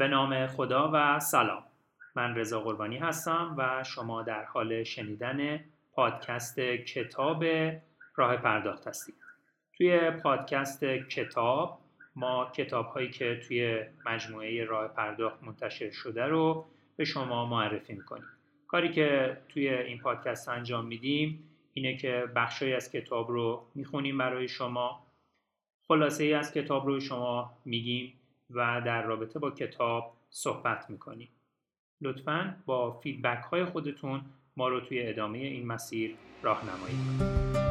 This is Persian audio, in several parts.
به نام خدا و سلام. من رضا قربانی هستم و شما در حال شنیدن پادکست کتاب راه پرداخت هستید. توی پادکست کتاب ما کتاب هایی که توی مجموعه راه پرداخت منتشر شده رو به شما معرفی می‌کنیم. کاری که توی این پادکست انجام میدیم اینه که بخشی از کتاب رو می‌خونیم برای شما. خلاصه ای از کتاب رو شما میگیم. و در رابطه با کتاب صحبت می‌کنیم. لطفا با فیدبک های خودتون ما رو توی ادامه این مسیر راهنمایی کنید.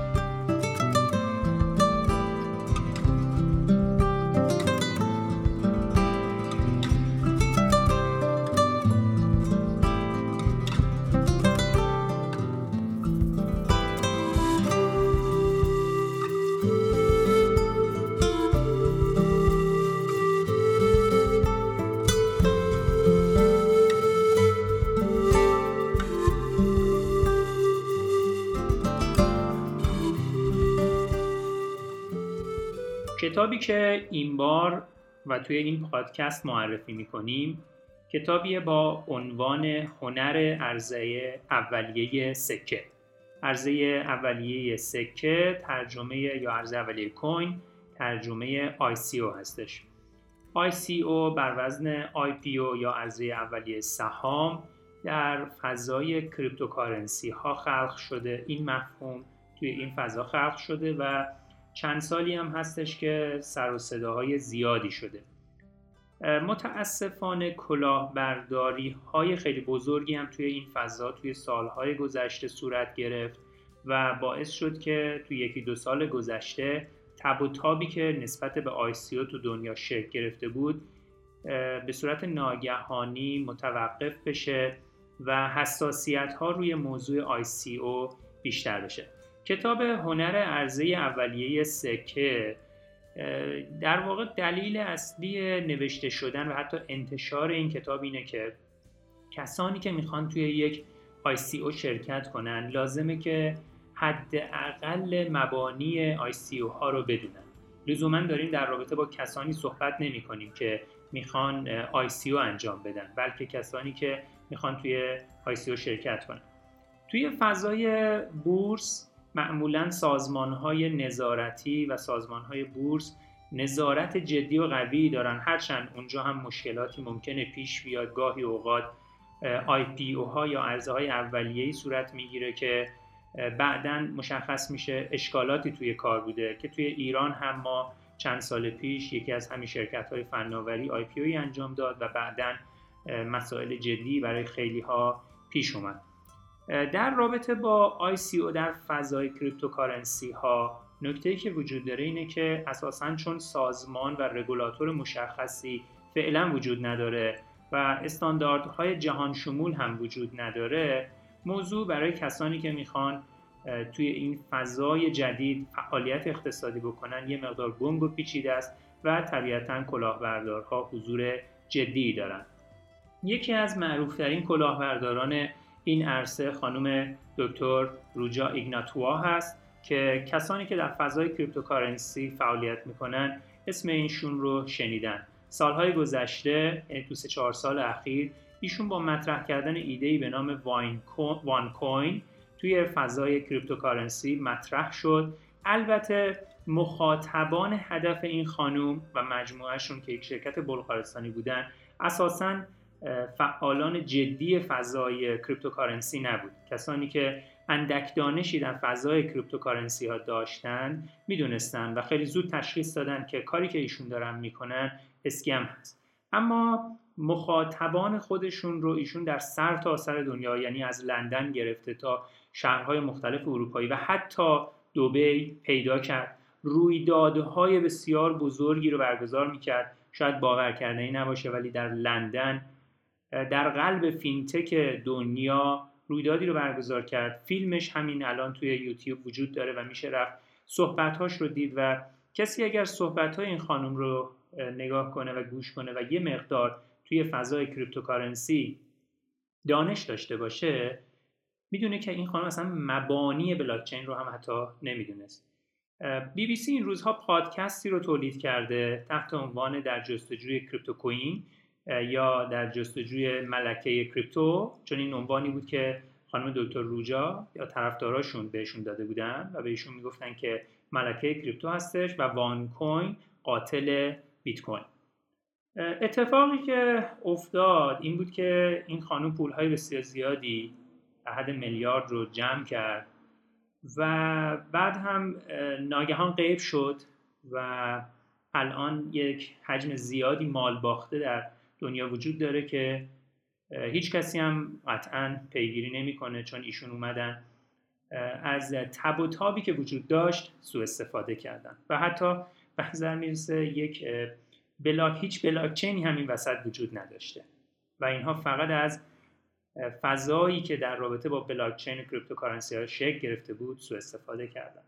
که این بار و توی این پادکست معرفی می‌کنیم کتابی با عنوان هنر عرضه اولیه سکه. عرضه اولیه سکه ترجمه یا عرضه اولیه coin ترجمه ICO هستش. ICO بر وزن IPO یا عرضه اولیه سهام در فضای cryptocurrency ها خلق شده. این مفهوم توی این فضا خلق شده و چند سالی هم هستش که سر و صداهای زیادی شده. متاسفانه کلاهبرداری های خیلی بزرگی هم توی این فضا توی سالهای گذشته صورت گرفت و باعث شد که توی یکی دو سال گذشته تب و تابی که نسبت به آیسیو تو دنیا شکل گرفته بود به صورت ناگهانی متوقف بشه و حساسیت ها روی موضوع ICO بیشتر بشه. کتاب هنر عرضه اولیه سکه در واقع دلیل اصلی نوشته شدن و حتی انتشار این کتاب اینه که کسانی که می‌خوان توی یک ICO شرکت کنن لازمه که حداقل مبانی ICO ها رو بدونن. لزوما داریم در رابطه با کسانی صحبت نمی کنیم که می‌خوان ICO انجام بدن بلکه کسانی که می‌خوان توی ICO شرکت کنن. توی فضای بورس معمولا سازمان های نظارتی و سازمان های بورس نظارت جدی و قوی دارن. هرچند اونجا هم مشکلاتی ممکنه پیش بیاد. گاهی اوقات IPO ها یا عرضه های اولیه‌ای صورت می‌گیره که بعدا مشخص میشه اشکالاتی توی کار بوده که توی ایران هم ما چند سال پیش یکی از همین شرکت های فناوری IPO انجام داد و بعدا مسائل جدی برای خیلی ها پیش اومد. در رابطه با ICO در فضای cryptocurrency ها نکته‌ای که وجود داره اینه که اساسا چون سازمان و رگولاتور مشخصی فعلا وجود نداره و استانداردهای جهان شمول هم وجود نداره موضوع برای کسانی که می‌خوان توی این فضای جدید فعالیت اقتصادی بکنن یه مقدار گنگ و پیچیده است و طبیعتا کلاهبردارها حضور جدی دارن. یکی از معروفترین کلاهبرداران این عرصه خانم دکتر روجا ایگناتوا هست که کسانی که در فضای cryptocurrency فعالیت می‌کنن اسم ایشون رو شنیدن. سالهای گذشته یعنی تو سه چهار سال اخیر ایشون با مطرح کردن ایده‌ای به نام OneCoin توی فضای cryptocurrency مطرح شد. البته مخاطبان هدف این خانوم و مجموعهشون که یک شرکت بلغارستانی بودن اساساً فعالان جدی فضای cryptocurrency نبود. کسانی که اندک دانشی در فضای cryptocurrency ها داشتن می‌دونستن و خیلی زود تشخیص دادن که کاری که ایشون دارن می‌کنن scam هست. اما مخاطبان خودشون رو ایشون در سر تا سر دنیا یعنی از لندن گرفته تا شهرهای مختلف اروپایی و حتی دوبی پیدا کرد. رویدادهای بسیار بزرگی رو برگزار می‌کرد. شاید باور کردنی نباشه ولی در لندن در قلب فینتک دنیا رویدادی رو برگزار کرد. فیلمش همین الان توی یوتیوب وجود داره و میشه رفت. صحبتهاش رو دید و کسی اگر صحبت های این خانم رو نگاه کنه و گوش کنه و یه مقدار توی فضای cryptocurrency دانش داشته باشه می‌دونه که این خانم اصلا مبانی بلاکچین رو هم حتی نمی‌دونست. بی بی سی این روزها پادکستی رو تولید کرده تحت عنوان در جستجوی کریپتو کوین یا در جستجوی ملکه کریپتو چون این عنوانی بود که خانم دکتر روجا یا طرفداراشون بهشون داده بودن و بهشون می‌گفتن که ملکه کریپتو هستش و وان کوین قاتل بیت کوین اتفاقی که افتاد این بود که این خانم پولهای بسیار زیادی در حد میلیارد رو جمع کرد و بعد هم ناگهان غیب شد و الان یک حجم زیادی مال باخته در دنیا وجود داره که هیچ کسی هم قطعا پیگیری نمی‌کنه چون ایشون اومدن از تب و تابی که وجود داشت سوء استفاده کردن. و حتی به نظر می‌رسه یک بلاک هیچ بلاکچینی همین وسط وجود نداشته. و اینها فقط از فضایی که در رابطه با بلاکچین و cryptocurrency ها شکل گرفته بود سوء استفاده کردن.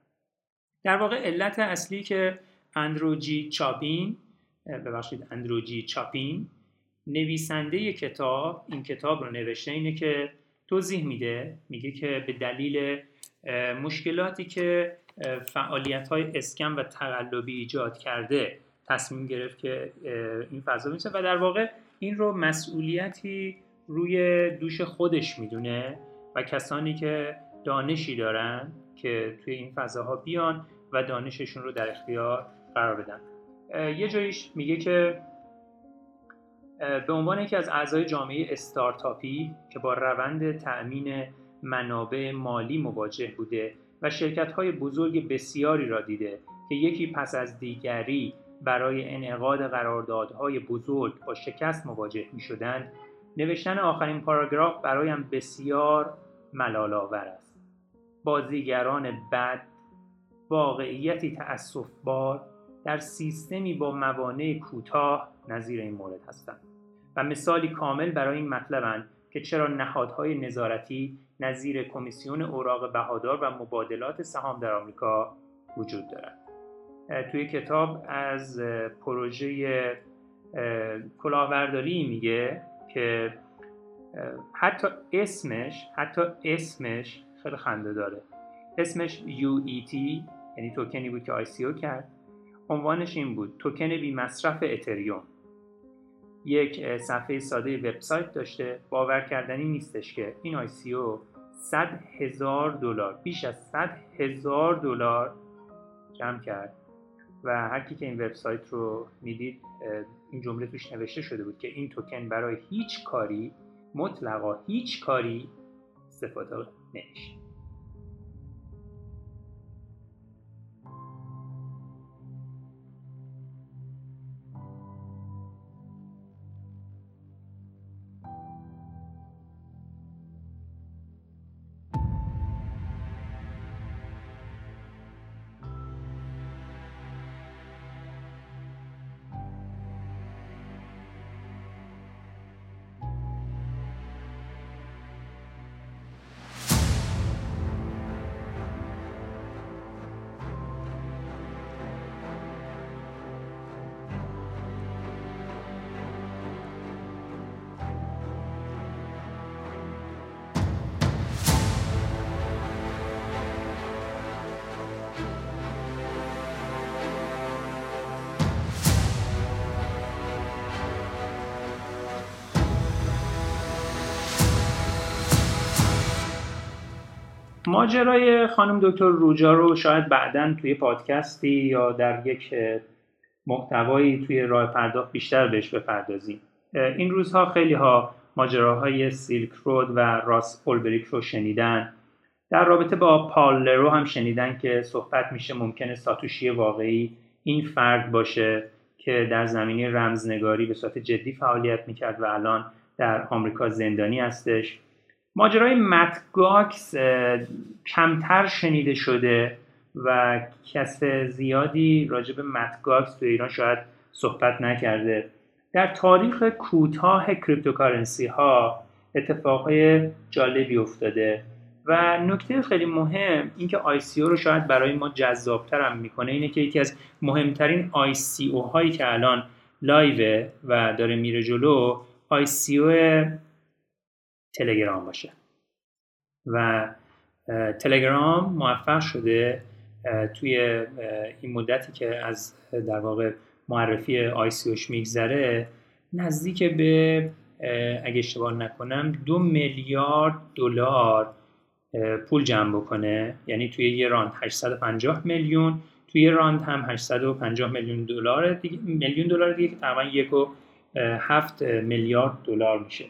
در واقع علت اصلی که اندرو جی چاپین ببخشید اندرو جی چاپین نویسنده کتاب این کتاب رو نوشته اینه که توضیح میده میگه که به دلیل مشکلاتی که فعالیت های اسکم و تقلبی ایجاد کرده تصمیم گرفت که این فضا میشه و در واقع این رو مسئولیتی روی دوش خودش می‌دونه و کسانی که دانشی دارن که توی این فضاها بیان و دانششون رو در اختیار قرار بدن. یه جاییش میگه که به عنوان یکی از اعضای جامعه استارتاپی که با روند تأمین منابع مالی مواجه بوده و شرکت های بزرگ بسیاری را دیده که یکی پس از دیگری برای انعقاد قراردادهای بزرگ با شکست مواجه می شدند نوشتن آخرین پاراگراف برایم بسیار ملالآور است. بازیگران بد واقعیتی تأسفبار در سیستمی با موانع کوتاه نظیر این مورد هستند و مثالی کامل برای این مطلبند که چرا نهادهای نظارتی نظیر کمیسیون اوراق بهادار و مبادلات سهام در آمریکا وجود دارد توی کتاب از پروژه کلاهبرداری میگه که حتی اسمش حتی اسمش خیلی خنده داره. اسمش UET یعنی توکنی بود که ICO کرد. عنوانش این بود توکن بی مصرف اتریوم. یک صفحه ساده وبسایت داشته. باور کردنی نیستش که این ICO 100 هزار دلار بیش از 100 هزار دلار جمع کرد. و هر کی که این وبسایت رو می‌دید این جمله توش نوشته شده بود که این توکن برای هیچ کاری مطلقا هیچ کاری استفاده نمیشه. ماجرای خانم دکتر روجا رو شاید بعدا توی پادکستی یا در یک محتوایی توی راه پرداخت بیشتر بهش بپردازیم. این روزها خیلی ها ماجراهای سیلک رود و راس پولبریک رو شنیدن. در رابطه با پالرو هم شنیدن که صحبت میشه ممکنه ساتوشی واقعی این فرد باشه که در زمینه رمزنگاری به صورت جدی فعالیت می‌کرد و الان در آمریکا زندانی هستش. ماجرای Mt. Gox کمتر شنیده شده و کس زیادی راجع به Mt. Gox تو ایران شاید صحبت نکرده. در تاریخ کوتاه cryptocurrency ها اتفاقهای جالبی افتاده. و نکته خیلی مهم اینکه ICO رو شاید برای ما جذابتر هم می‌کنه اینه که یکی از مهمترین ICO هایی که الان لایوه و داره میره جلو ICO تلگرام باشه. و تلگرام موفق شده توی این مدتی که از در واقع معرفی آیسیوش میگذره نزدیک به اگه اشتباه نکنم دو میلیارد دلار پول جمع بکنه. یعنی توی یه راند 850 میلیون توی راند هم 850 میلیون دلار میلیون دلار دیگه که تقریبا یک و هفت میلیارد دلار میشه.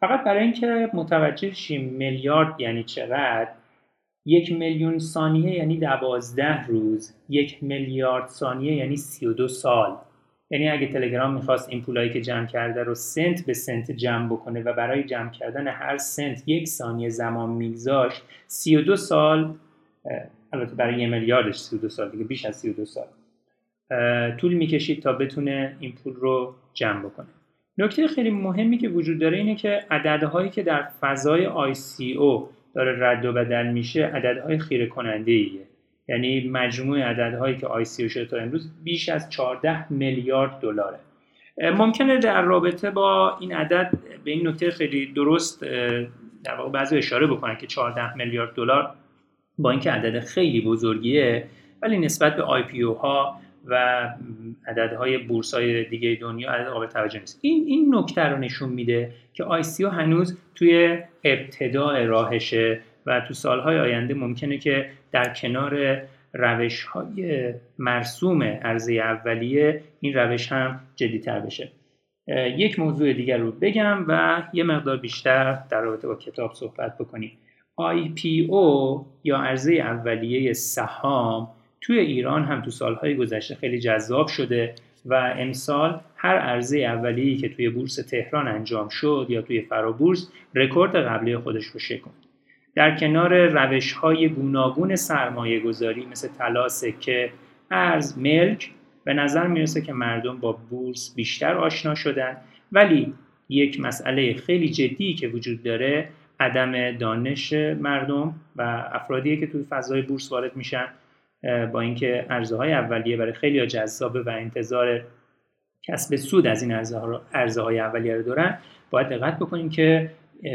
فقط برای اینکه متوجه شیم میلیارد یعنی چقدر یک میلیون ثانیه یعنی دوازده روز یک میلیارد ثانیه یعنی سی و دو سال. یعنی اگه تلگرام می‌خواست این پولایی که جمع کرده رو سنت به سنت جمع بکنه و برای جمع کردن هر سنت یک ثانیه زمان میگذاشت 32 سال البته برای یه میلیاردش 32 سال دیگه بیش از 32 سال. طول می‌کشید تا بتونه این پول رو جمع بکنه. نکته خیلی مهمی که وجود داره اینه که عددهایی که در فضای ICO داره رد و بدل میشه عددهای خیره کننده ایه یعنی مجموع عددهایی که ICO شده تا امروز بیش از 14 میلیارد دلاره. ممکنه در رابطه با این عدد به این نکته خیلی درست در واقع بعضی اشاره بکنن که 14 میلیارد دلار با اینکه عدد خیلی بزرگیه ولی نسبت به IPO ها و عددهای بورس های دیگه دنیا عدد قابل توجه نیست. این این نکته رو نشون میده که ICO هنوز توی ابتداع راهشه و تو سالهای آینده ممکنه که در کنار روش های مرسوم عرضه اولیه این روش هم جدیتر بشه. یک موضوع دیگر رو بگم و یه مقدار بیشتر در رابطه با کتاب صحبت بکنیم. IPO یا عرضه اولیه سهام توی ایران هم تو سالهای گذشته خیلی جذاب شده و امسال هر عرضه اولیه‌ای که توی بورس تهران انجام شد یا توی فرابورس رکورد قبلی خودش رو شکند در کنار روش های گوناگون سرمایه گذاری مثل طلا سکه ارز ملک به نظر می‌رسه که مردم با بورس بیشتر آشنا شدن. ولی یک مسئله خیلی جدی که وجود داره عدم دانش مردم و افرادیه که توی فضای بورس وارد میشن با اینکه ارزه های اولیه برای خیلی جذابه و انتظار کسب سود از این ارزه های اولیه رو دارن باید دقت بکنیم که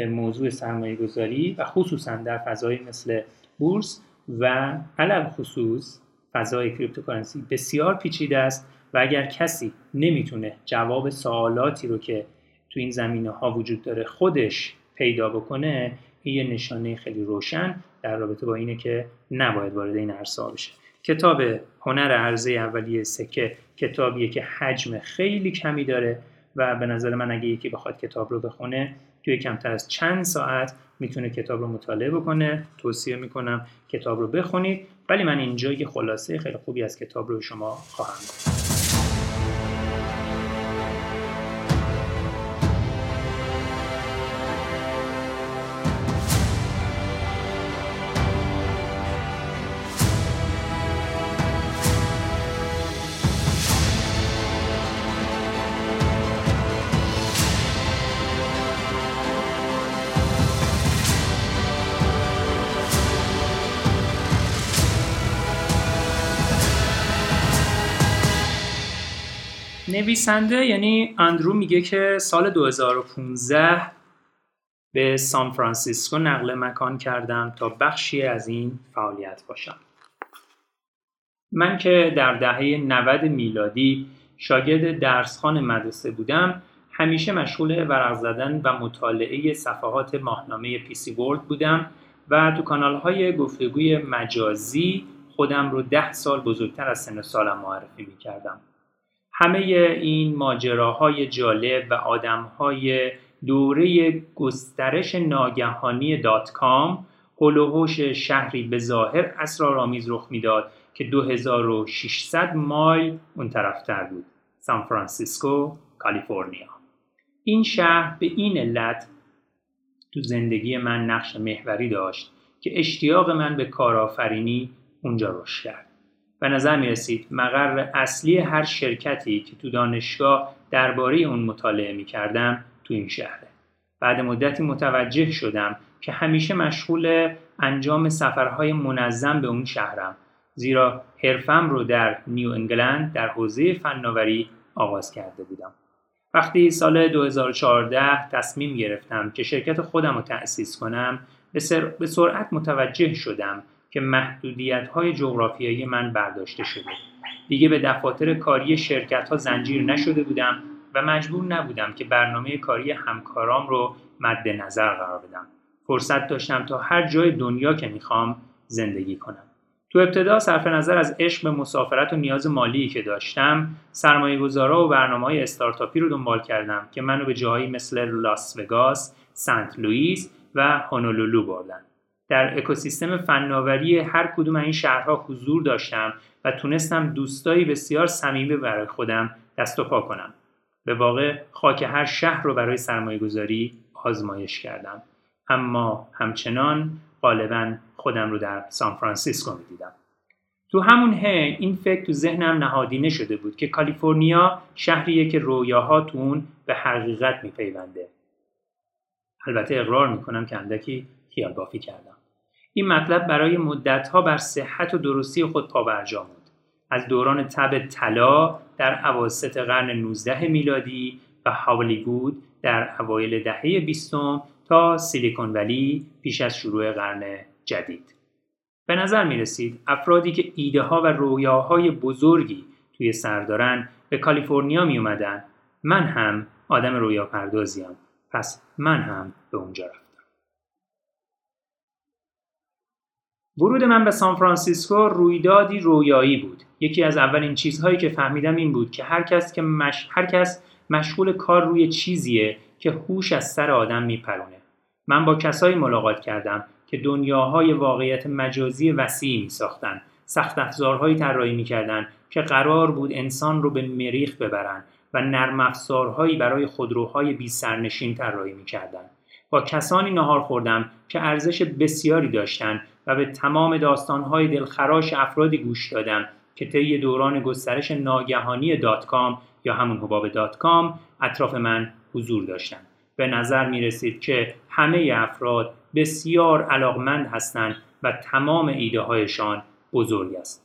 موضوع سرمایه گذاری و خصوصا در فضایی مثل بورس و علی الخصوص فضای cryptocurrency بسیار پیچیده است و اگر کسی نمی‌تونه جواب سوالاتی رو که تو این زمینه ها وجود داره خودش پیدا بکنه یه نشانه خیلی روشن در رابطه با اینه که نباید وارد این عرصه بشه. کتاب هنر عرضه اولیه سکه کتابیه که حجم خیلی کمی داره و به نظر من اگه یکی بخواد کتاب رو بخونه توی کمتر از چند ساعت می‌تونه کتاب رو مطالعه بکنه. توصیه می‌کنم کتاب رو بخونید. ولی من اینجا یه خلاصه خیلی خوبی از کتاب رو شما خواهم گفت نویسنده یعنی اندرو میگه که سال 2015 به سان فرانسیسکو نقل مکان کردم تا بخشی از این فعالیت باشم. من که در دهه 90 میلادی شاگرد درسخان مدرسه بودم همیشه مشغول ورق زدن و مطالعه صفحات ماهنامه پیسی ورد بودم و تو کانال های گفتگوی مجازی خودم رو ده سال بزرگتر از سن و سالم معرفی می کردم. همه این ماجراهای جالب و آدمهای دوره گسترش ناگهانی dot-com حول و حوش شهری به ظاهر اسرارآمیز رخ می‌داد که 2600 مایل اون طرفتر بود. سان فرانسیسکو کالیفرنیا. این شهر به این علت تو زندگی من نقش محوری داشت که اشتیاق من به کارآفرینی اونجا رشد کرد. به نظر می رسید مقر اصلی هر شرکتی که تو دانشگاه درباره اون مطالعه می کردم تو این شهره. بعد مدتی متوجه شدم که همیشه مشغول انجام سفرهای منظم به اون شهرم زیرا حرفم رو در نیو انگلند در حوزه فناوری آغاز کرده بودم. وقتی سال 2014 تصمیم گرفتم که شرکت خودم رو تأسیس کنم به سرعت متوجه شدم که محدودیت های جغرافیایی من برداشته شده دیگه به دفاتر کاری شرکت ها زنجیر نشده بودم و مجبور نبودم که برنامه کاری همکارام رو مد نظر قرار بدم. فرصت داشتم تا هر جای دنیا که می‌خوام زندگی کنم. تو ابتدا صرف نظر از عشق به مسافرت و نیاز مالی که داشتم سرمایه گذارا و برنامه های استارتاپی رو دنبال کردم که منو به جاهایی مثل لاس وگاس، سنت لوئیس و هونولولو بردن. در اکوسیستم فناوری هر کدوم این شهرها حضور داشتم و تونستم دوستایی بسیار صمیمی برای خودم دست و پا کنم. به واقع خاک هر شهر رو برای سرمایه گذاری آزمایش کردم. اما همچنان غالبا خودم رو در سان فرانسیسکو می‌دیدم تو همون هی این فکر تو ذهنم نهادینه شده بود که کالیفرنیا شهریه که رویاها تو اون به حقیقت میپیونده البته اقرار می‌کنم که اندکی خیال بافی کردم این مطلب برای مدتها بر صحت و درستی خود پابرجا بود از دوران تب طلا در عواسط قرن 19 میلادی و هاولیگود در اوایل دهه بیستم تا سیلیکون ولی پیش از شروع قرن جدید. به نظر می رسید افرادی که ایده ها و رویاهای بزرگی توی سر دارن به کالیفرنیا می اومدن. من هم آدم رویا پردازیم. پس من هم به اونجا رفتم. ورود من به سان فرانسیسکو رویدادی رویایی بود. یکی از اولین چیزهایی که فهمیدم این بود که هر کس که مش... هر کس مشغول کار روی چیزیه که هوش از سر آدم میپرونه. من با کسایی ملاقات کردم که دنیاهای واقعیت مجازی وسیعی می ساختن سخت افزارهایی طراحی می‌کردند که قرار بود انسان رو به مریخ ببرن و نرم افزارهایی برای خودروهای بی سرنشین طراحی می‌کردند با کسانی نهار خوردم که ارزش بسیاری داشتند و به تمام داستانهای دلخراش افرادی گوش دادم که طی دوران گسترش ناگهانی dot-com یا همون حباب dot-com اطراف من حضور داشتند به نظر می رسید که همه افراد بسیار علاقمند هستند و تمام ایده هایشان بزرگ است.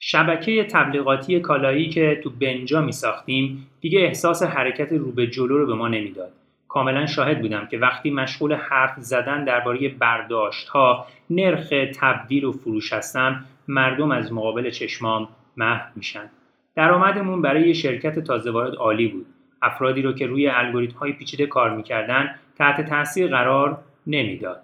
شبکه تبلیغاتی کالایی که تو بنجا می ساختیم دیگه احساس حرکت رو به جلو رو به ما نمی‌داد. کاملا شاهد بودم که وقتی مشغول حرف زدن درباره برداشت ها نرخ تبدیل و فروش هستم مردم از مقابل چشمام محو میشن. درآمدمون برای یه شرکت تازه وارد عالی بود. افرادی رو که روی الگوریتم های پیچیده کار می‌کردن تحت تاثیر قرار نمی‌داد.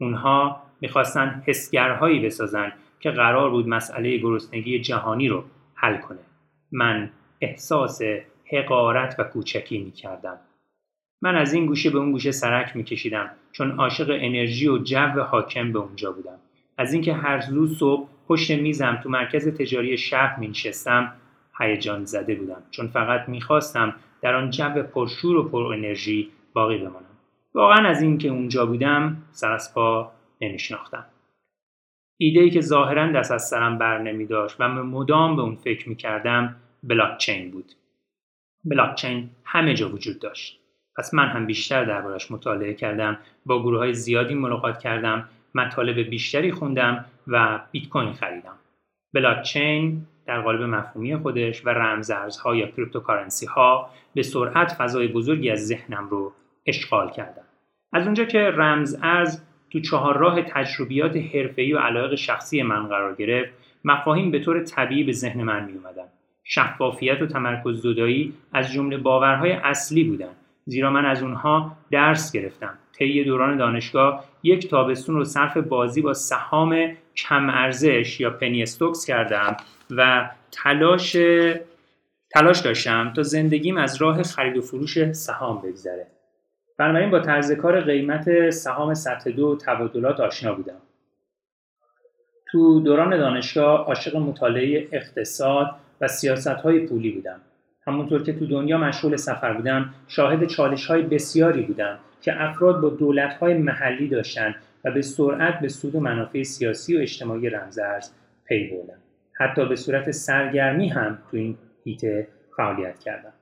اونها می‌خواستن حسگرهایی بسازن که قرار بود مسئله گرسنگی جهانی رو حل کنه. من احساس حقارت و کوچکی می‌کردم. من از این گوشه به اون گوشه سرک میکشیدم چون عاشق انرژی و جو حاکم به اونجا بودم از اینکه هر روز صبح پشت میزم تو مرکز تجاری شهر مینشستم هیجان زده بودم چون فقط می‌خواستم در آن جو پرشور و پر انرژی باقی بمانم واقعا از اینکه اونجا بودم سر از پا نمیشناختم ایده ای که ظاهرا دست از سرم بر نمی داشت و من مدام به اون فکر می کردم بلاکچین بود. بلاکچین همه جا وجود داشت. پس من هم بیشتر دربارش مطالعه کردم، با گروه های زیادی ملاقات کردم، مطالب بیشتری خوندم و بیت کوین خریدم. بلاکچین در قالب مفهومی خودش و رمزارزها یا cryptocurrency ها به سرعت فضای بزرگی از ذهنم رو اشغال کردن. از اونجا که رمز ارز تو چهار راه تجربیات حرفه‌ای و علایق شخصی من قرار گرفت، مفاهیم به طور طبیعی به ذهن من می اومدن. شفافیت و تمرکز زدایی از جمله باورهای اصلی بودن زیرا من از اونها درس گرفتم. طی دوران دانشگاه یک تابستون رو صرف بازی با سهام کم ارزش یا پنی استوکس کردم و تلاش تلاش داشتم تا زندگیم از راه خرید و فروش سهام بگذره. بنابراین با طرز کار قیمت سهام سطح دو تبادلات آشنا بودم. تو دوران دانشگاه عاشق مطالعه اقتصاد و سیاست های پولی بودم. همونطور که تو دنیا مشغول سفر بودم شاهد چالش های بسیاری بودم که افراد با دولت های محلی داشتند و به سرعت به سود و منافع سیاسی و اجتماعی رمزارز پی بردم. حتی به صورت سرگرمی هم تو این حیطه فعالیت کردم.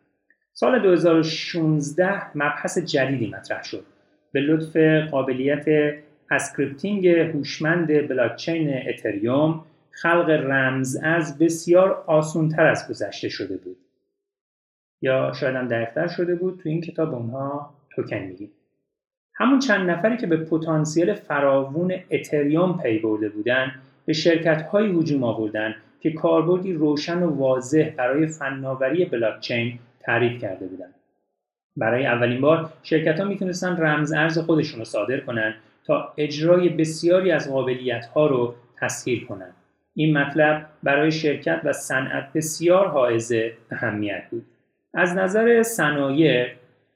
سال 2016 مبحث جدیدی مطرح شد. به لطف قابلیت scripting هوشمند بلاکچین اتریوم خلق رمز ارز بسیار آسونتر از گذشته شده بود. یا شاید هم دقیقتر شده بود تو این کتاب اونها توکن میگیم همون چند نفری که به پتانسیل فراوون اتریوم پی برده بودن به شرکت های هجوم آوردن که کاربردی روشن و واضح برای فناوری بلاکچین تعریف کرده بودند. برای اولین بار شرکت ها می‌تونستن رمز ارز خودشون رو صادر کنن تا اجرای بسیاری از قابلیت ها رو تسهیل کنند. این مطلب برای شرکت و صنعت بسیار حائز اهمیت بود. از نظر صنایع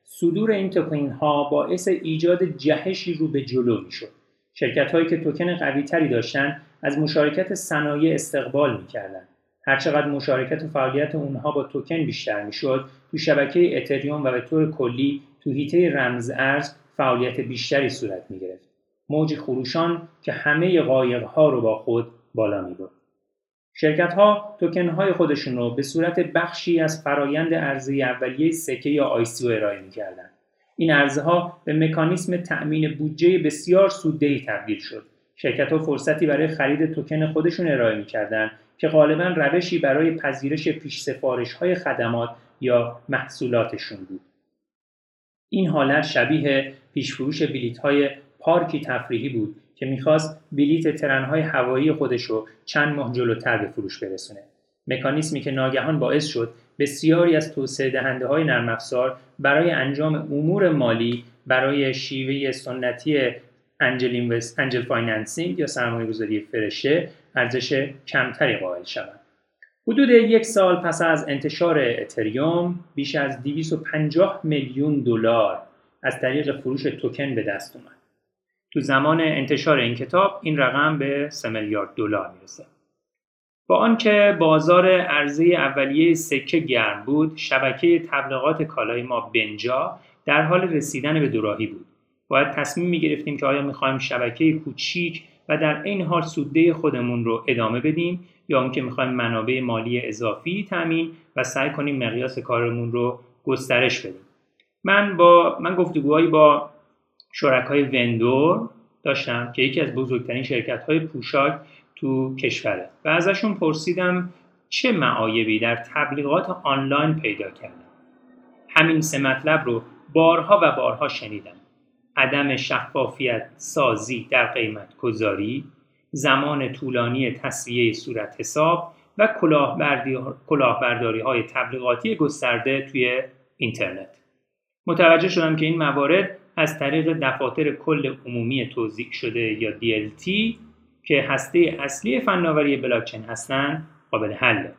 صدور این توکن ها باعث ایجاد جهشی رو به جلو می شد. شرکت هایی که توکن قوی تری داشتن از مشارکت صنایع استقبال می کردن. هرچقدر مشارکت و فعالیت اونها با توکن بیشتر می شد تو شبکه اتریوم و به طور کلی تو حیطه رمز ارز فعالیت بیشتری صورت می گرفت. موج خروشان که همه قایق ها رو با خود بالا می برد. شرکت ها توکن های خودشون رو به صورت بخشی از فرایند عرضه اولیه سکه یا ICO ارائه می کردن. این ارزه ها به مکانیسم تأمین بودجه بسیار سوددهی تبدیل شد. شرکت ها فرصتی برای خرید توکن خودشون ارائه می کردن که غالبا روشی برای پذیرش پیش سفارش های خدمات یا محصولاتشون بود. این حالت شبیه پیشفروش بلیت های پارکی تفریحی بود که می‌خواست بلیت ترنهای هوایی خودش رو چند ماه جلوتر به فروش برسونه. مکانیسمی که ناگهان باعث شد بسیاری از توسعه دهنده های نرم افزار برای انجام امور مالی برای شیوه سنتی angel, angel financing یا سرمایه گذاری فرشته ارزش کمتری قائل شوند. حدود یک سال پس از انتشار اتریوم بیش از 250 میلیون دلار از طریق فروش توکن به دست اومد. تو زمان انتشار این کتاب این رقم به 3 میلیارد دلار می‌رسه. با آنکه بازار عرضه اولیه سکه گرم بود، شبکه تبلیغات کالای ما بنجا در حال رسیدن به دوراهی بود. باید تصمیم می گرفتیم که آیا می‌خوایم شبکه کوچیک و در این حال سوده خودمون رو ادامه بدیم یا اون که می‌خوایم منابع مالی اضافی تامین و سعی کنیم مقیاس کارمون رو گسترش بدیم من با من گفتگوهایی با شرکای وندور داشتم که یکی از بزرگترین شرکت های پوشاک تو کشوره. و ازشون پرسیدم چه معایبی در تبلیغات آنلاین پیدا کردم. همین سه مطلب رو بارها و بارها شنیدم. عدم شفافیت سازی در قیمت گذاری زمان طولانی تصویه صورت حساب و کلاهبرداری های تبلیغاتی گسترده توی اینترنت. متوجه شدم که این موارد از طریق دفاتر کل عمومی توضیح شده یا DLT که هسته اصلی فناوری بلاکچین هستند قابل حله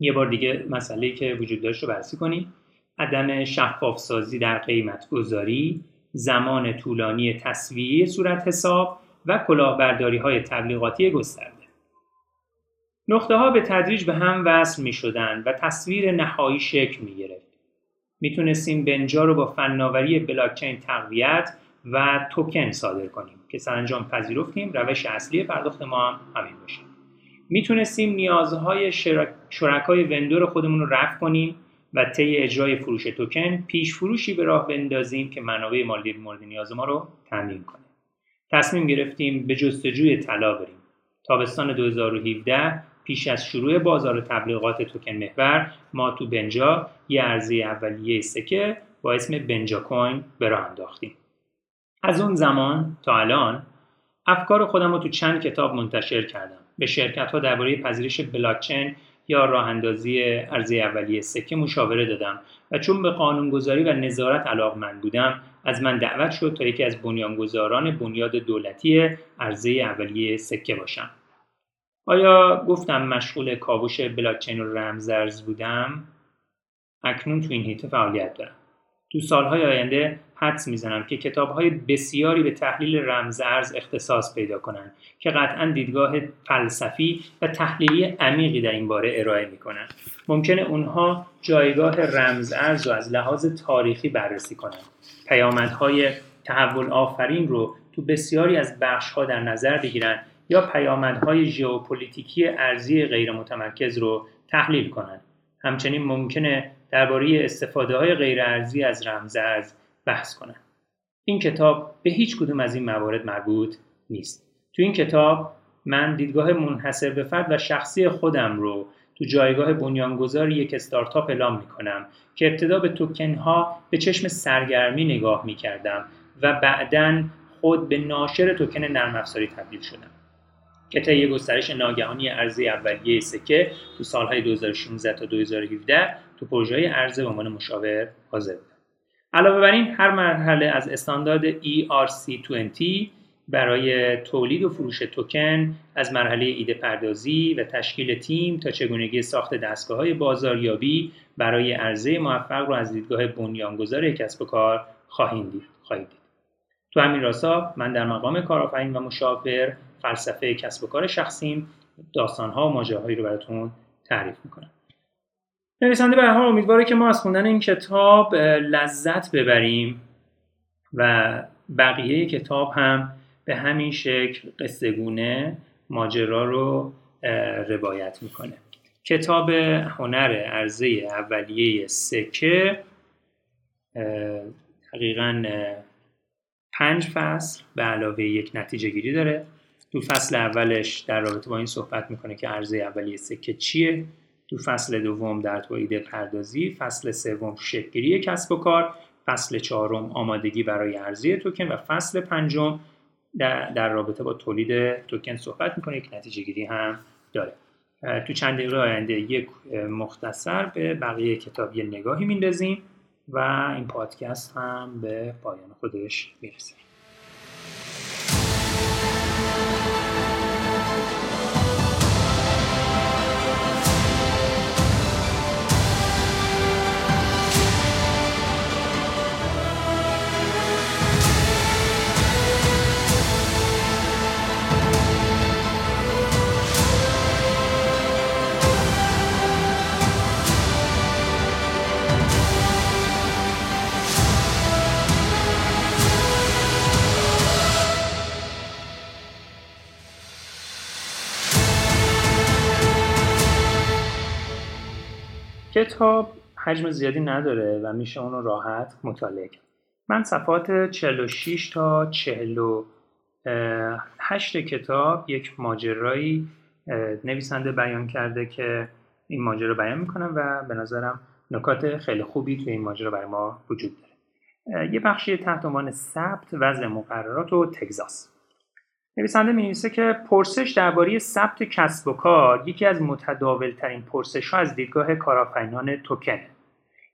یه بار دیگه مسئله که وجود داشت رو بررسی کنیم عدم شفاف سازی در قیمت گذاری زمان طولانی تصویه صورت حساب و کلاهبرداری های تبلیغاتی گسترده. نقطه ها به تدریج به هم وصل می شدن و تصویر نهایی شکل می گرفت. می تونستیم بنجا رو با فناوری بلاکچین تقویت و توکن صادر کنیم که سرانجام پذیرفتیم. روش اصلی پرداخت ما هم همین باشه. می‌تونستیم نیازهای شرکای وندور خودمون رو رفع کنیم و طی اجرای فروش توکن پیش فروشی به راه بندازیم که منابع مالی مورد نیاز ما رو تامین کنه. تصمیم گرفتیم به جستجوی طلا بریم. تابستان 2017 پیش از شروع بازار تبلیغات توکن محور ما تو بنجا یه ارزی اولیه سکه با اسم بنجا کوین به راه انداختیم. از اون زمان تا الان افکار خودم رو تو چند کتاب منتشر کردم. به شرکت ها درباره پذیرش بلاکچین یا راه اندازی ارزی اولیه سکه مشاوره دادم و چون به قانونگذاری و نظارت علاقمند بودم از من دعوت شد تا یکی از بنیانگذاران بنیاد دولتی ارزه اولیه سکه باشم. آیا گفتم مشغول کاوش بلاکچین و رمزرز بودم؟ اکنون تو این هیته فعالیت دارم. تو سالهای آینده حدس می‌زنم که کتابهای بسیاری به تحلیل رمز ارز اختصاص پیدا کنند که قطعا دیدگاه فلسفی و تحلیلی عمیقی در این باره ارائه می‌کنند ممکنه اونها جایگاه رمز ارز رو از لحاظ تاریخی بررسی کنند پیامدهای تحول آفرین رو تو بسیاری از بخشها در نظر بگیرند یا پیامدهای ژئوپلیتیکی ارزی غیر متمرکز رو تحلیل کنند همچنین ممکنه درباره استفاده های غیر ارزی از رمز ارز بحث کنم. این کتاب به هیچ کدوم از این موارد مربوط نیست. تو این کتاب من دیدگاه منحصر به فرد و شخصی خودم رو تو جایگاه بنیانگذار یک استارتاپ اعلام می کنم که ابتدا به توکن ها به چشم سرگرمی نگاه می کردم و بعدا خود به ناشر توکن نرم افزاری تبدیل شدم. که طی گسترش ناگهانی ارزی اولیه سکه تو سالهای 2016 تا 2017 تو پروژه ارزه به عنوان مشاور حاضر بود. علاوه بر این هر مرحله از استاندارد ERC20 برای تولید و فروش توکن از مرحله ایده پردازی و تشکیل تیم تا چگونگی ساخت دستگاه های بازاریابی برای عرضه موفق رو از دیدگاه بنیانگذار کسب و کار. خواهید دید. تو همین راستا من در مقام کارآفرین و مشاور فلسفه کسب و کار شخصیم. داستانها و ماجراهایی رو براتون تعریف می‌کنم. نویسنده به حال امیدواره که ما از خوندن این کتاب لذت ببریم و بقیه کتاب هم به همین شکل قصهگونه ماجرا رو روایت می‌کنه. کتاب هنر عرضه اولیه سکه دقیقا پنج فصل به علاوه یک نتیجه گیری داره. تو فصل اولش در رابطه با این صحبت می‌کنه که عرضه اولیه سکه چیه. تو فصل دوم در تو ایده پردازی. فصل سوم شکلگیری کسب و کار. فصل چهارم آمادگی برای ارزی توکن. و فصل پنجم در, در رابطه با تولید توکن صحبت می‌کنه. یک نتیجه گیری هم داره. تو چند دقیقه آینده یک مختصر به بقیه کتاب یه نگاهی میندازیم و این پادکست هم به پایان خودش می‌رسه. کتاب حجم زیادی نداره و میشه اونو راحت مطالعه کرد من صفحات 46 تا 48 کتاب یک ماجرایی نویسنده بیان کرده که این ماجرا بیان می‌کنم و به نظرم نکات خیلی خوبی توی این ماجرا برای ما وجود داره. یه بخشی تحت عنوان ثبت وضع مقررات و تگزاس. نویسنده می که پرسش درباره ثبت کسب و کار یکی از متداولترین پرسش ها از دیدگاه کارآفرینان توکنه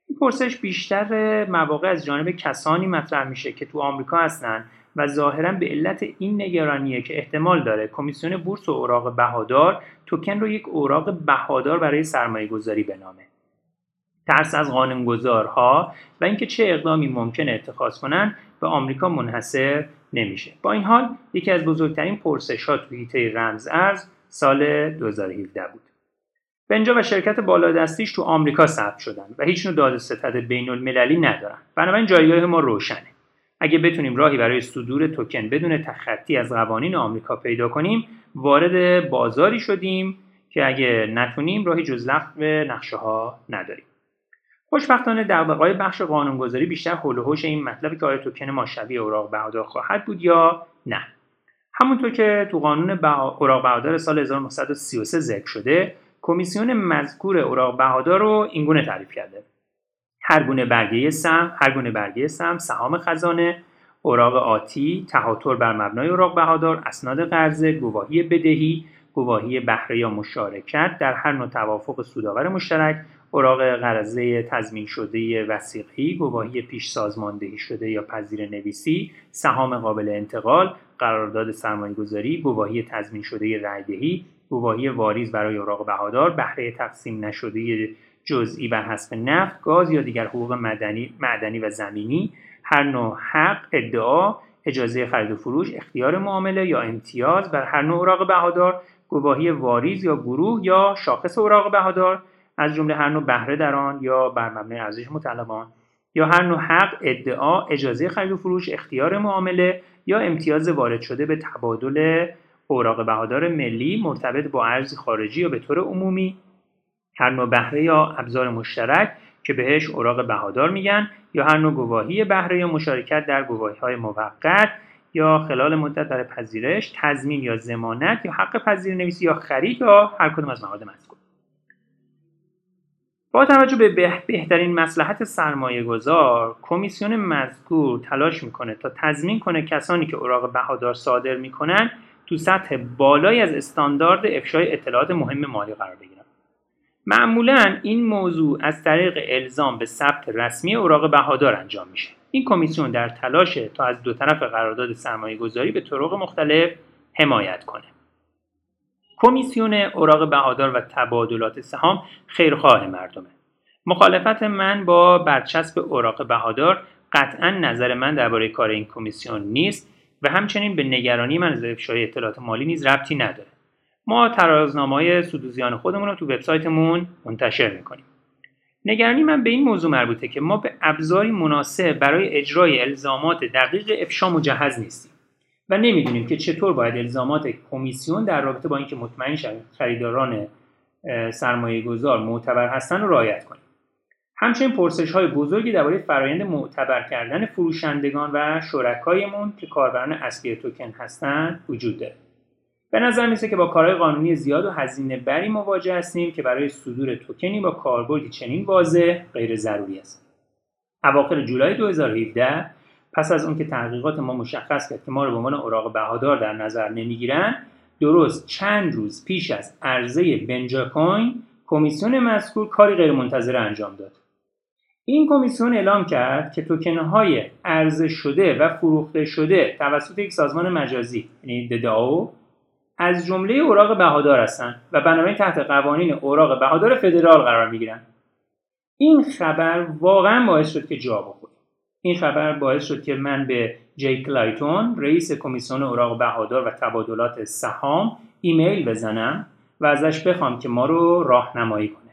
این پرسش بیشتر مواقع از جانب کسانی مطرح میشه که تو آمریکا هستن و ظاهرا به علت این نگرانیه که احتمال داره کمیسیون بورس و اوراق بهادار توکن رو یک اوراق بهادار برای سرمایه گذاری بنامه. ترس از قانونگذارها و اینکه چه اقدامی ممکن اتخاذ کنن به آمریکا منحصر نمیشه. با این حال یکی از بزرگترین پرسش ها توی هیته رمز ارز سال 2017 بود. بنجا و شرکت بالادستیش تو آمریکا ثبت شدن و هیچ نوع داد ستد بین المللی ندارن. بنابراین جایگاه ما روشنه. اگه بتونیم راهی برای صدور توکن بدون تخطی از قوانین آمریکا پیدا کنیم وارد بازاری شدیم که اگه نتونیم راهی جز لغو نقشه ها نداریم. خوشبختانه دغدغه‌های بخش قانونگذاری بیشتر حول و این مطلبی که آیا توکن ما شبیه اوراق بهادار خواهد بود یا نه. همونطور که تو قانون اوراق بهادار سال 1933 ذکر شده کمیسیون مذکور اوراق بهادار رو اینگونه تعریف کرده. هر گونه برگه سهم هر گونه برگه سهم سهام خزانه اوراق آتی تهاتر بر مبنای اوراق بهادار اسناد قرضه گواهی بدهی گواهی بهره یا مشارکت در هر نوع توافق سودآور مشترک اوراق قرضه تضمین شده وسیقی، گواهی پیش سازماندهی شده یا پذیر نویسی، سهام قابل انتقال، قرارداد سرمایه‌گذاری، گواهی تضمین شده رایدهی، گواهی واریز برای اوراق بهادار، بهره تقسیم نشده جزئی بر حسب نفت، گاز یا دیگر حقوق مدنی، معدنی و زمینی، هر نوع حق، ادعا، اجازه خرید و فروش، اختیار معامله یا امتیاز بر هر نوع اوراق بهادار، گواهی واریز یا گروه یا شاخص اوراق بهادار، از جمله هر نوع بهره در آن یا بر مبنای ارزش مطلبان یا هر نوع حق ادعا اجازه خرید و فروش اختیار معامله یا امتیاز وارد شده به تبادل اوراق بهادار ملی مرتبط با ارزی خارجی یا به طور عمومی. هر نوع بهره یا ابزار مشترک که بهش اوراق بهادار میگن یا هر نوع گواهی بهره یا مشارکت در گواهی های موقت یا خلال مدت برای پذیرش تضمین یا ضمانت یا حق پذیر نویسی یا خرید یا هر کدوم از مواد مذکور. با توجه به بهترین مسلحت سرمایه گذار کمیسیون مذکور تلاش می‌کنه تا تضمین کنه کسانی که اوراق بهادار صادر می‌کنن تو سطح بالایی از استاندارد افشای اطلاعات مهم مالی قرار بگیرن. معمولا این موضوع از طریق الزام به ثبت رسمی اوراق بهادار انجام میشه. این کمیسیون در تلاش تا از دو طرف قرارداد سرمایه گذاری به طرق مختلف حمایت کنه. کمیسیون اوراق بهادار و تبادلات سهام خیرخواه مردمه. مخالفت من با برچسب اوراق بهادار قطعا نظر من درباره کار این کمیسیون نیست و همچنین به نگرانی من از افشای اطلاعات مالی نیز ربطی نداره. ما ترازنامه های سودوزیان خودمون رو تو وبسایتمون منتشر می‌کنیم. نگرانی من به این موضوع مربوطه که ما به ابزاری مناسب برای اجرای الزامات دقیق افشا مجهز نیستیم. و نمی‌دونیم که چطور باید الزامات کمیسیون در رابطه با اینکه مطمئن شویم خریداران سرمایه گذار معتبر هستن رو رعایت کنیم. همچنین پرسش های بزرگی درباره فرایند معتبر کردن فروشندگان و شرکایمون که کاربران اصلی توکن هستند وجود داره. به نظر میسه که با کارهای قانونی زیاد و هزینه بری مواجه هستیم که برای صدور توکنی با کاربردی چنین واضح غیر ضروری است. اواخر جولای 2017 پس از اون که تحقیقات ما مشخص کرد که ما رو به عنوان اوراق بهادار در نظر نمی‌گیرن درست چند روز پیش از عرضه بنجا کوین کمیسیون مذکور کاری غیرمنتظره انجام داد. این کمیسیون اعلام کرد که توکنهای عرضه شده و فروخته شده توسط یک سازمان مجازی یعنی دداو از جمله اوراق بهادار هستند و بنابراین تحت قوانین اوراق بهادار فدرال قرار می‌گیرند این خبر واقعا باعث شد که جا این خبر باعث شد که من به جی کلایتون رئیس کمیسیون اوراق بهادار و تبادلات سهام ایمیل بزنم و ازش بخوام که ما رو راهنمایی کنه.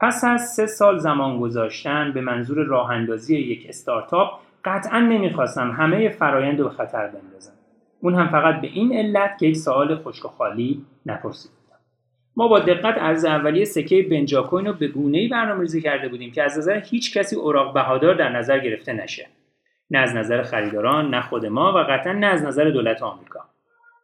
پس از سه سال زمان گذاشتن به منظور راه اندازی یک استارتاپ قطعا نمی‌خواستم همه فرایند رو خطر بندازم. اون هم فقط به این علت که یک سوال خشک و خالی نپرسید. ما با دقت ارز اولیه سکه بنجا کوین رو به گونه‌ای برنامه‌ریزی کرده بودیم که از نظر هیچ کسی اوراق بهادار در نظر گرفته نشه. نه از نظر خریداران نه خود ما و قطعا نه از نظر دولت آمریکا.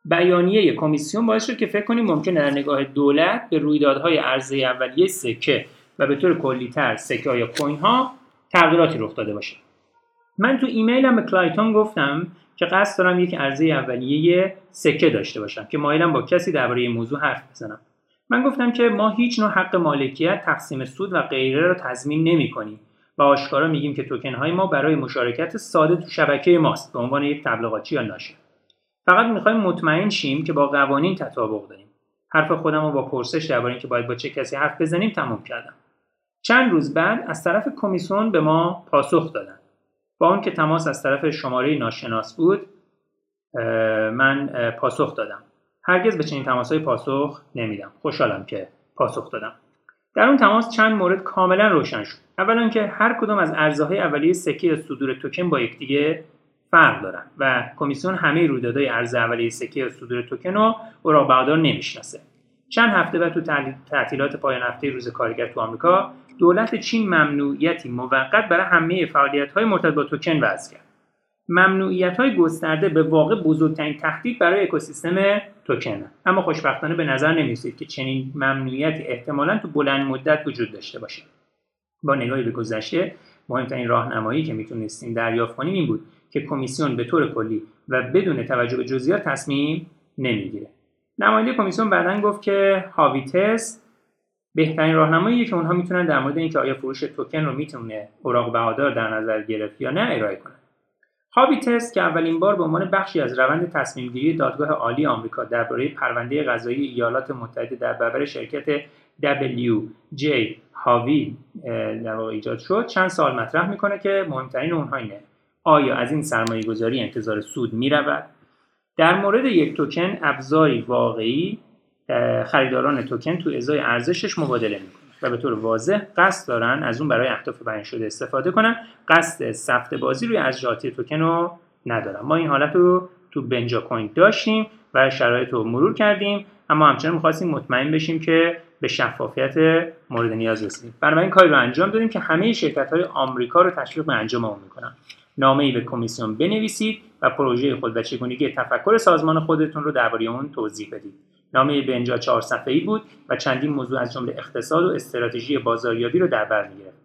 بیانیه کمیسیون باعث شد که فکر کنیم ممکنه در نگاه دولت به رویدادهای ارزه اولیه سکه و به طور کلیتر سکه یا کوین ها تغییراتی رخ داده باشه. من تو ایمیلم به کلایتون گفتم که قصد دارم یک عرضه اولیه سکه داشته باشم که مایلم با کسی درباره این موضوع حرف بزنم. من گفتم که ما هیچ نوع حق مالکیت تقسیم سود و غیره رو تضمین نمی کنیم و آشکارا میگیم که توکن های ما برای مشارکت ساده تو شبکه ماست به عنوان یک تبلیغاتچی یا ناشر. فقط می‌خوایم مطمئن شیم که با قوانین تطابق داریم. حرف خودم رو با پرسش درباره اینکه باید با چه کسی حرف بزنیم تمام کردم. چند روز بعد از طرف کمیسیون به ما پاسخ دادن. با اون که تماس از طرف شماره ناشناس بود من پاسخ دادم. هرگز به چنین های پاسخ نمیدم. خوشحالم که پاسخ دادم. در اون تماس چند مورد کاملا روشن شد. اولا که هر کدام از ارزه های اولیه سکه صدور توکن با یکدیگه فرق دارن و کمیسیون همه رویدادهای ارز اولیه سکه صدور توکن رو بهادار نمی‌شناسه. چند هفته بعد تو تعطیلات پایان هفته روز کارگر تو آمریکا دولت چین ممنوعیتی موقت برای همه فعالیت های مرتبط با توکن وضع کرد. ممنوعیت های گسترده به واقع بزرگترین تهدید برای اکوسیستم توکن. اما خوشبختانه به نظر نمی‌رسید که چنین ممنوعیتی احتمالا تو بلند مدت وجود داشته باشه. با نگاهی به گذشته مهمترین راهنمایی که می‌تونستیم دریافت کنیم این بود که کمیسیون به طور کلی و بدون توجه به جزئیات تصمیم نمی‌گیره. نماینده کمیسیون بعدا گفت که هاوی تست بهترین راهنماییه که اونها می‌تونن در مورد اینکه آیا فروش توکن رو می‌تونه اوراق بهادار در نظر گرفت یا نه ارائه کنن. هابی تست که اولین بار به عنوان بخشی از روند تصمیم گیری دادگاه عالی آمریکا درباره پرونده قضایی ایالات متحده در برابر شرکت WJ هاوی در واقع ایجاد شد چند سال مطرح می‌کنه که مهمترین اونها اینه. آیا از این سرمایه گذاری انتظار سود می‌رود؟ در مورد یک توکن ابزاری واقعی خریداران توکن تو ازای ارزشش مبادله می‌کنن. و به طور واضح قصد دارن از اون برای اهداف بیان شده استفاده کنن. قصد سفت بازی روی ارزشاتی توکن رو ندارن. ما این حالت رو تو بنجا کوین داشتیم و شرایط رو مرور کردیم اما همچنان می‌خواستیم مطمئن بشیم که به شفافیت مورد نیاز رسیدیم. این کاری رو انجام دادیم که همه شرکت های آمریکا رو تشویق به انجام اون می‌کنن. نامه ای به کمیسیون بنویسید و پروژه خود و چگونگی تفکر سازمان خودتون رو درباره اون توضیح بدید. نامه بنجا چهار صفحه‌ای بود و چندین موضوع از جمله اقتصاد و استراتژی بازاریابی رو در بر می‌گرفت.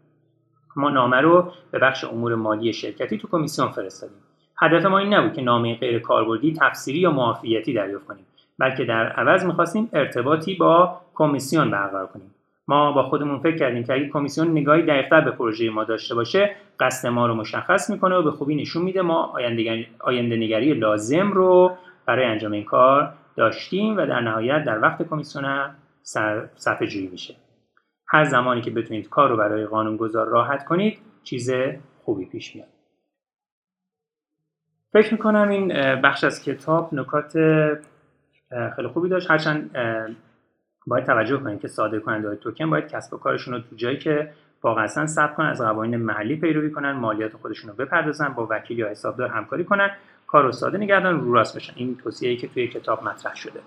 ما نامه رو به بخش امور مالی شرکتی تو کمیسیون فرستادیم. هدف ما این نبود که نامه غیر کاربردی تفسیری یا معافیتی دریافت کنیم بلکه در عوض می‌خواستیم ارتباطی با کمیسیون برقرار کنیم. ما با خودمون فکر کردیم که اگه کمیسیون نگاهی دقیقتر به پروژه ما داشته باشه قصد ما رو مشخص می‌کنه و به خوبی نشون میده. ما آینده نگری لازم رو برای انجام این کار داشتیم و در نهایت در وقت کمیسیون هم صفحه جویی میشه. هر زمانی که بتونید کار رو برای قانونگذار راحت کنید چیز خوبی پیش میاد. فکر می‌کنم این بخش از کتاب نکات خیلی خوبی داشت. هرچند باید توجه کنید که صادر کننده های توکن باید کسب و کارشون رو تو جایی که واقعا ثبت کنن از قوانین محلی پیروی کنن مالیات خودشون رو بپردازن با وکیل یا حسابدار همکاری کنن کار ساده نگردن رو راست بشن. این توصیه که توی کتاب مطرح شده.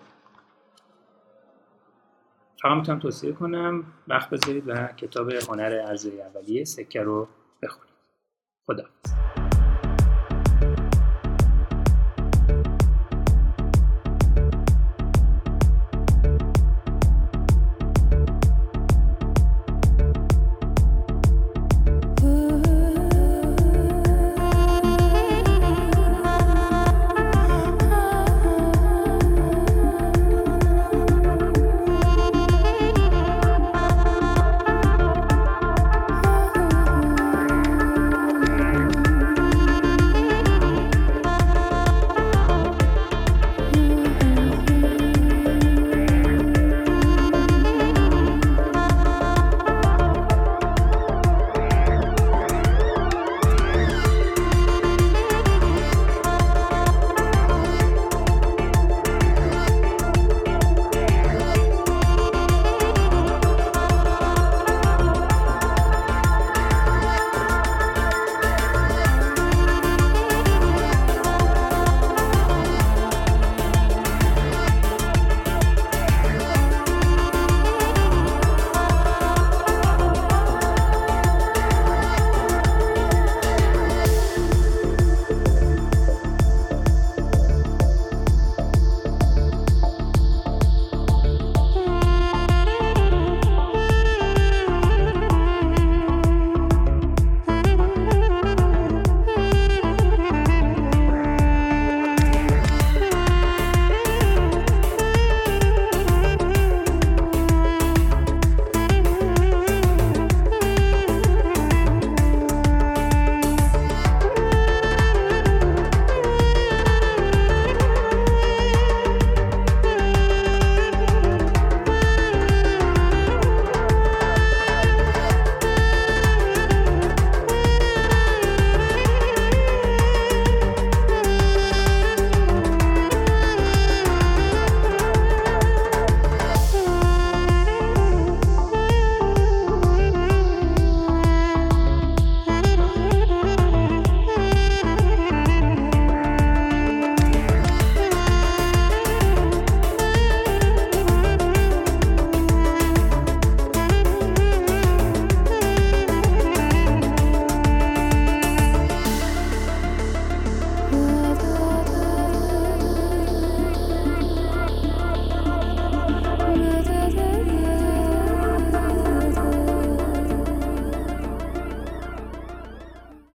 فقط می‌تونم توصیه کنم وقت بذارید و کتاب هنر ارزی اولیه سکه رو بخونید. خدا